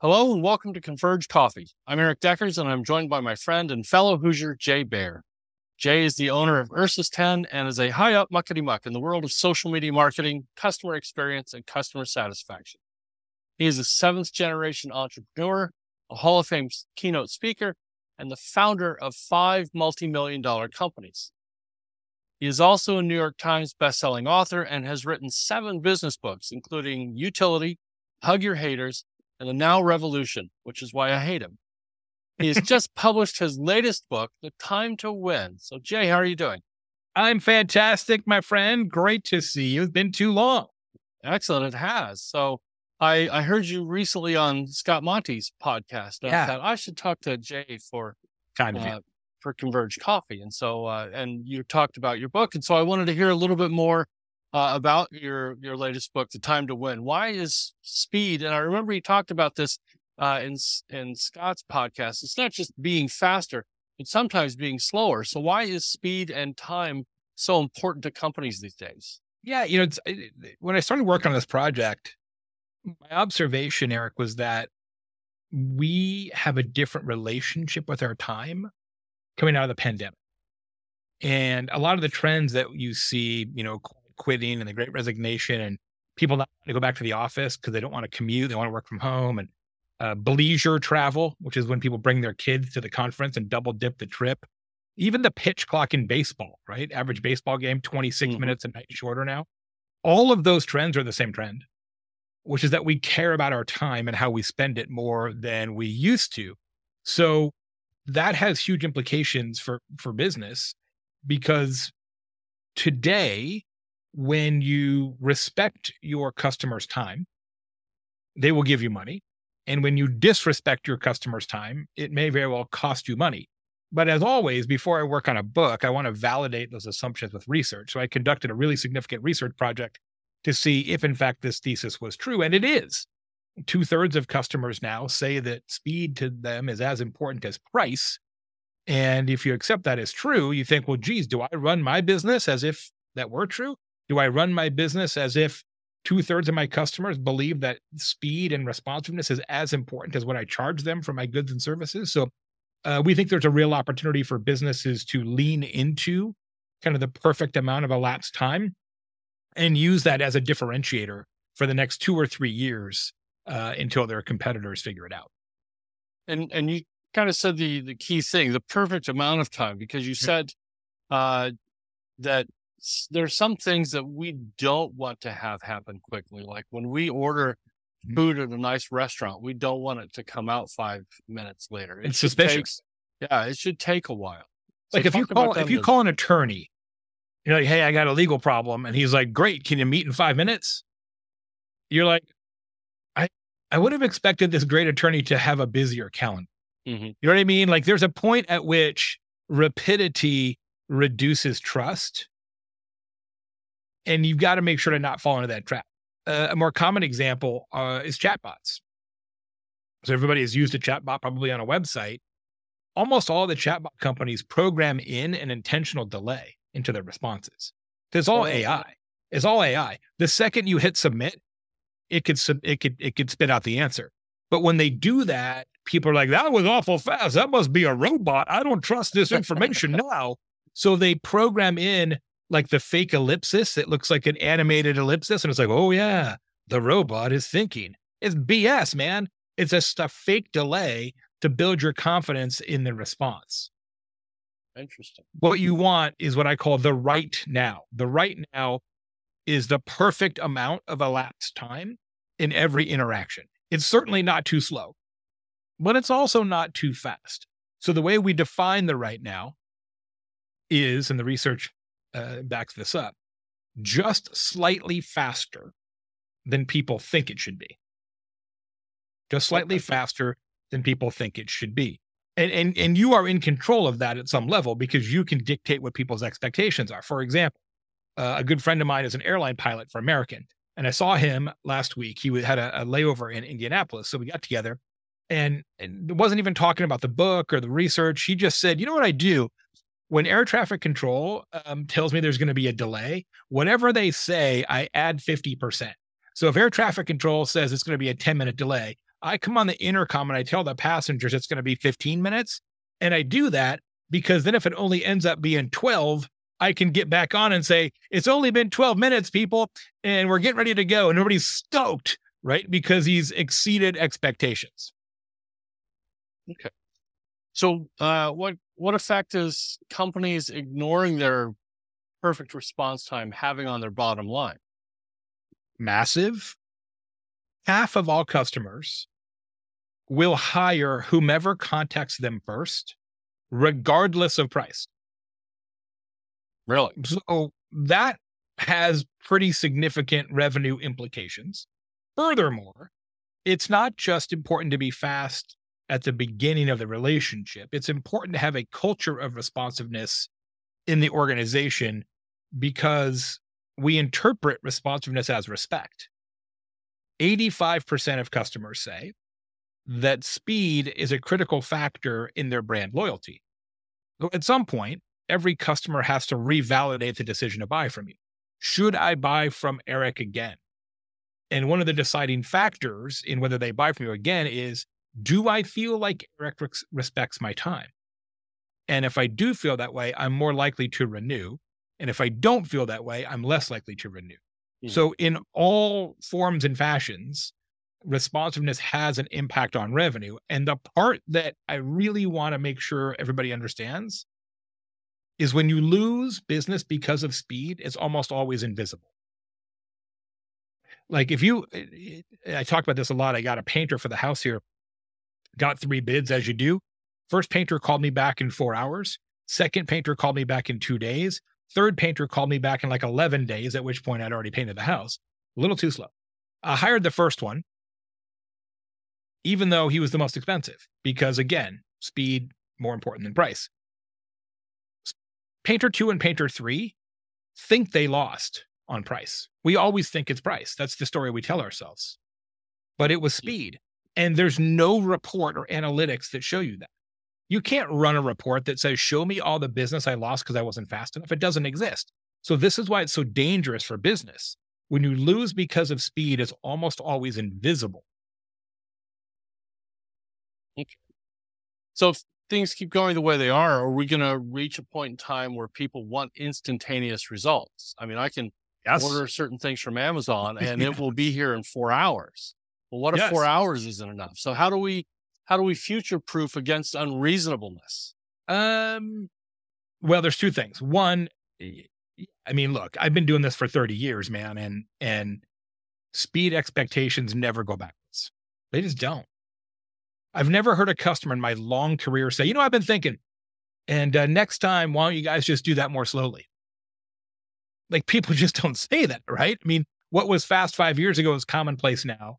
Hello and welcome to Converge Coffee. I'm Erik Deckers and I'm joined by my friend and fellow Hoosier, Jay Baer. Jay is the owner of Ursus 10 and is a high up muckety muck in the world of social media marketing, customer experience, and customer satisfaction. He is a seventh generation entrepreneur, a Hall of Fame keynote speaker, and the founder of five multi million dollar companies. He is also a New York Times bestselling author and has written seven business books, including Utility, Hug Your Haters, and The Now Revolution, which is why I hate him. He has just published his latest book, The Time to Win. So, Jay, how are you doing? I'm fantastic, my friend. Great to see you. It's been too long. Excellent. It has. So, I, I heard you recently on Scott Monteith's podcast. Yeah. I thought I should talk to Jay for Kind of uh, for Converge Coffee. And so, uh, and you talked about your book. And so I wanted to hear a little bit more uh, about your, your latest book, The Time to Win. Why is speed? And I remember you talked about this uh, in, in Scott's podcast. It's not just being faster, but sometimes being slower. So why is speed and time so important to companies these days? Yeah, you know, it's, it, when I started working on this project, my observation, Erik, was that we have a different relationship with our time coming out of the pandemic. And a lot of the trends that you see, you know, quitting and the great resignation and people not to go back to the office because they don't want to commute, they want to work from home and uh, bleisure travel, which is when people bring their kids to the conference and double dip the trip. Even the pitch clock in baseball, right? Average baseball game, 26 Mhm. minutes a night shorter now. All of those trends are the same trend, which is that we care about our time and how we spend it more than we used to. So that has huge implications for for business because today when you respect your customer's time they will give you money. And when you disrespect your customer's time it may very well cost you money. But as always before i work on a book i want to validate those assumptions with research. So i conducted a really significant research project to see if in fact this thesis was true. And it is. Two thirds of customers now say that speed to them is as important as price. And if you accept that as true, you think, well, geez, do I run my business as if that were true? Do I run my business as if two thirds of my customers believe that speed and responsiveness is as important as what I charge them for my goods and services? So uh, we think there's a real opportunity for businesses to lean into kind of the perfect amount of elapsed time and use that as a differentiator for the next two or three years uh, until their competitors figure it out. And, and you kind of said the, the key thing, the perfect amount of time, because you Mhm. said, uh, that there's some things that we don't want to have happen quickly. Like when we order Mhm. food at a nice restaurant, we don't want it to come out five minutes later. It It's should take- suspicious. yeah, it should take a while. So like if you call if you call an attorney, you know, like, "Hey, I got a legal problem," and he's like, "Great, can you meet in five minutes?" You're like, "I I would have expected this great attorney to have a busier calendar." Mhm. You know what I mean? Like, there's a point at which rapidity reduces trust, and you've got to make sure to not fall into that trap. Uh, a more common example uh, is chatbots. So everybody has used a chatbot probably on a website. Almost all the chatbot companies program in an intentional delay into their responses. It's all Oh. AI. It's all AI. The second you hit submit, it could it could it could spit out the answer. But when they do that, people are like, "That was awful fast. That must be a robot. I don't trust this information now." So they program in like the fake ellipsis. It looks like an animated ellipsis, and it's like, "Oh yeah, the robot is thinking." It's BS, man. It's just a fake delay to build your confidence in the response. Interesting. What you want is what I call the right now. The right now is the perfect amount of elapsed time in every interaction. It's certainly not too slow, but it's also not too fast. So the way we define the right now is, and the research uh, backs this up, just slightly faster than people think it should be. Just slightly Okay. faster than people think it should be. And, and and you are in control of that at some level because you can dictate what people's expectations are. For example, uh, a good friend of mine is an airline pilot for American, and I saw him last week. He had a, a layover in Indianapolis, so we got together, and, and wasn't even talking about the book or the research. He just said, "You know what I do when air traffic control um, tells me there's going to be a delay? Whatever they say, I add fifty percent. So if air traffic control says it's going to be a ten minute delay, I come on the intercom and I tell the passengers it's going to be 15 minutes. And I do that because then if it only ends up being 12, I can get back on and say, it's only been 12 minutes, people, and we're getting ready to go. And everybody's stoked, right? Because he's exceeded expectations. Okay. So, uh, what what effect is companies ignoring their perfect response time having on their bottom line? Massive. Half of all customers will hire whomever contacts them first, regardless of price. Really? So that has pretty significant revenue implications. Furthermore, it's not just important to be fast at the beginning of the relationship. It's important to have a culture of responsiveness in the organization because we interpret responsiveness as respect. 85% of customers say that speed is a critical factor in their brand loyalty. So at some point, every customer has to revalidate the decision to buy from you. Should I buy from Erik again? And one of the deciding factors in whether they buy from you again is do I feel like Erik respects my time? And if I do feel that way, I'm more likely to renew. And if I don't feel that way, I'm less likely to renew. Mm-hmm. So, in all forms and fashions, responsiveness has an impact on revenue. And the part that I really want to make sure everybody understands is when you lose business because of speed, it's almost always invisible. Like if you, I talk about this a lot. I got a painter for the house here, got three bids as you do. First painter called me back in four hours. Second painter called me back in two days. Third painter called me back in like 11 days, at which point I'd already painted the house. A little too slow. I hired the first one, even though he was the most expensive, because again, speed more important than price. Painter 2 and Painter 3 think they lost on price. We always think it's price. That's the story we tell ourselves. But it was speed. And there's no report or analytics that show you that. You can't run a report that says, show me all the business I lost because I wasn't fast enough. It doesn't exist. So, this is why it's so dangerous for business. When you lose because of speed, it's almost always invisible. Okay. So, if things keep going the way they are, are we going to reach a point in time where people want instantaneous results? I mean, I can yes. order certain things from Amazon and it will be here in four hours. Well, what if yes. four hours isn't enough? So how do we how do we future proof against unreasonableness? Um, well, there's two things. One, I mean, look, I've been doing this for 30 years, man, and and speed expectations never go backwards. They just don't. I've never heard a customer in my long career say, you know, I've been thinking, and uh, next time, why don't you guys just do that more slowly? Like people just don't say that, right? I mean, what was fast five years ago is commonplace now.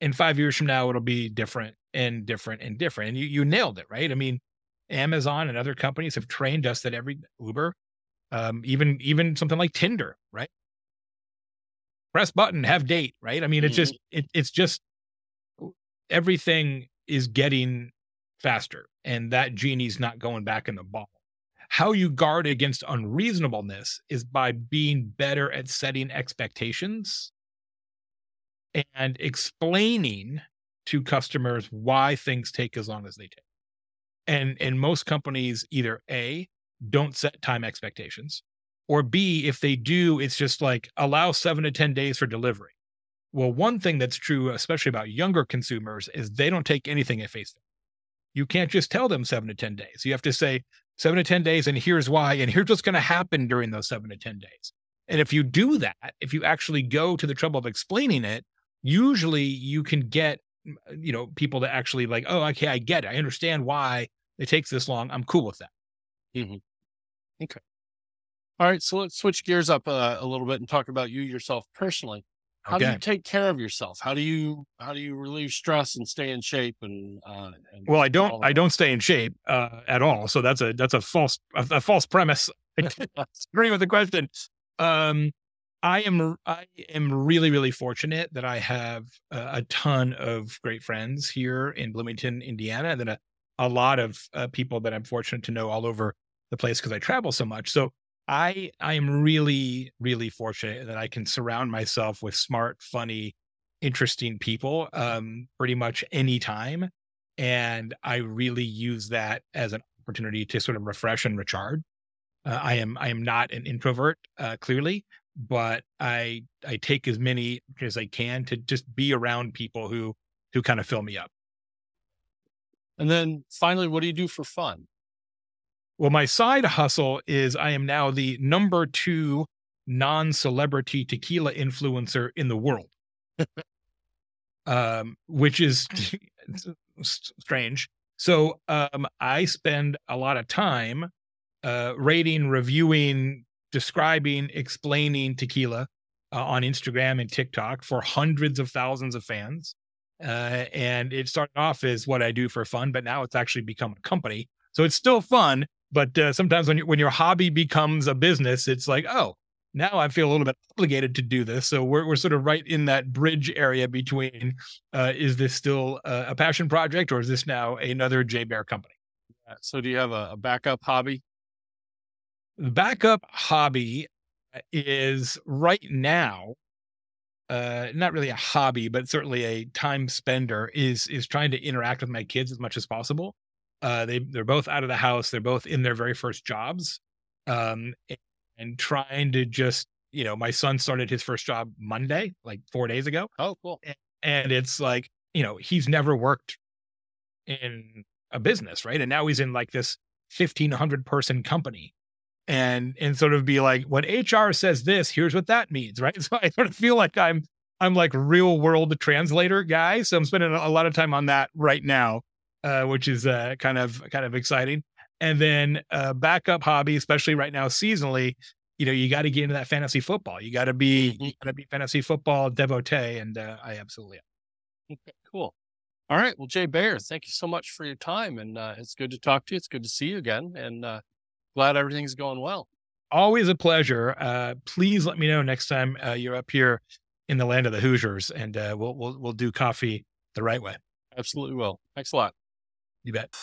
And five years from now, it'll be different and different and different. And you, you nailed it, right? I mean, Amazon and other companies have trained us that every Uber, um, even even something like Tinder, right? Press button, have date, right? I mean, it's just mm-hmm. it, it's just everything is getting faster and that genie's not going back in the bottle. How you guard against unreasonableness is by being better at setting expectations and explaining to customers why things take as long as they take. And and most companies either A don't set time expectations or B if they do it's just like allow 7 to 10 days for delivery. Well, one thing that's true, especially about younger consumers, is they don't take anything at face value. You can't just tell them seven to 10 days. You have to say seven to 10 days, and here's why, and here's what's going to happen during those seven to 10 days. And if you do that, if you actually go to the trouble of explaining it, usually you can get, you know, people to actually like, oh, okay, I get it. I understand why it takes this long. I'm cool with that. Mm-hmm. Okay. All right. So let's switch gears up uh, a little bit and talk about you yourself personally. How okay. do you take care of yourself? How do you how do you relieve stress and stay in shape? And, uh, and well, I don't I don't stay in shape uh, at all. So that's a that's a false a, a false premise. agree with the question. Um, I am I am really really fortunate that I have a, ton of great friends here in Bloomington, Indiana, and then a a lot of uh, people that I'm fortunate to know all over the place because I travel so much. So I I am really really fortunate that I can surround myself with smart, funny, interesting people um, pretty much any time. And I really use that as an opportunity to sort of refresh and recharge. Uh, I am I am not an introvert, uh, clearly, but I I take as many as I can to just be around people who who kind of fill me up. And then finally, what do you do for fun? Well, my side hustle is I am now the number two non celebrity tequila influencer in the world, um, which is strange. So um, I spend a lot of time uh, rating, reviewing, describing, explaining tequila uh, on Instagram and TikTok for hundreds of thousands of fans. Uh, and it started off as what I do for fun, but now it's actually become a company. So it's still fun, but uh, sometimes when you, when your hobby becomes a business, it's like, oh, now I feel a little bit obligated to do this. So we're we're sort of right in that bridge area between uh, is this still a, a, passion project or is this now another Jay Baer company? So do you have a, a backup hobby? The backup hobby is right now uh, not really a hobby, but certainly a time spender is is trying to interact with my kids as much as possible. Uh, they they're both out of the house. They're both in their very first jobs, um, and, and trying to just you know, my son started his first job Monday, like four days ago. Oh, cool! And, and it's like you know he's never worked in a business, right? And now he's in like this fifteen hundred person company, and and sort of be like, when HR says this, here's what that means, right? So I sort of feel like I'm I'm like real world translator guy. So I'm spending a lot of time on that right now uh, which is uh, kind of kind of exciting. And then uh, backup hobby, especially right now seasonally, you know, you got to get into that fantasy football. You got to be mm-hmm. got to be fantasy football devotee, and uh, I absolutely am. Okay, cool. All right. Well, Jay Baer, thank you so much for your time, and uh, it's good to talk to you. It's good to see you again, and uh, glad everything's going well. Always a pleasure. Uh, please let me know next time uh, you're up here in the land of the Hoosiers, and uh, we'll we'll we'll do coffee the right way. Absolutely will. Thanks a lot. You bet.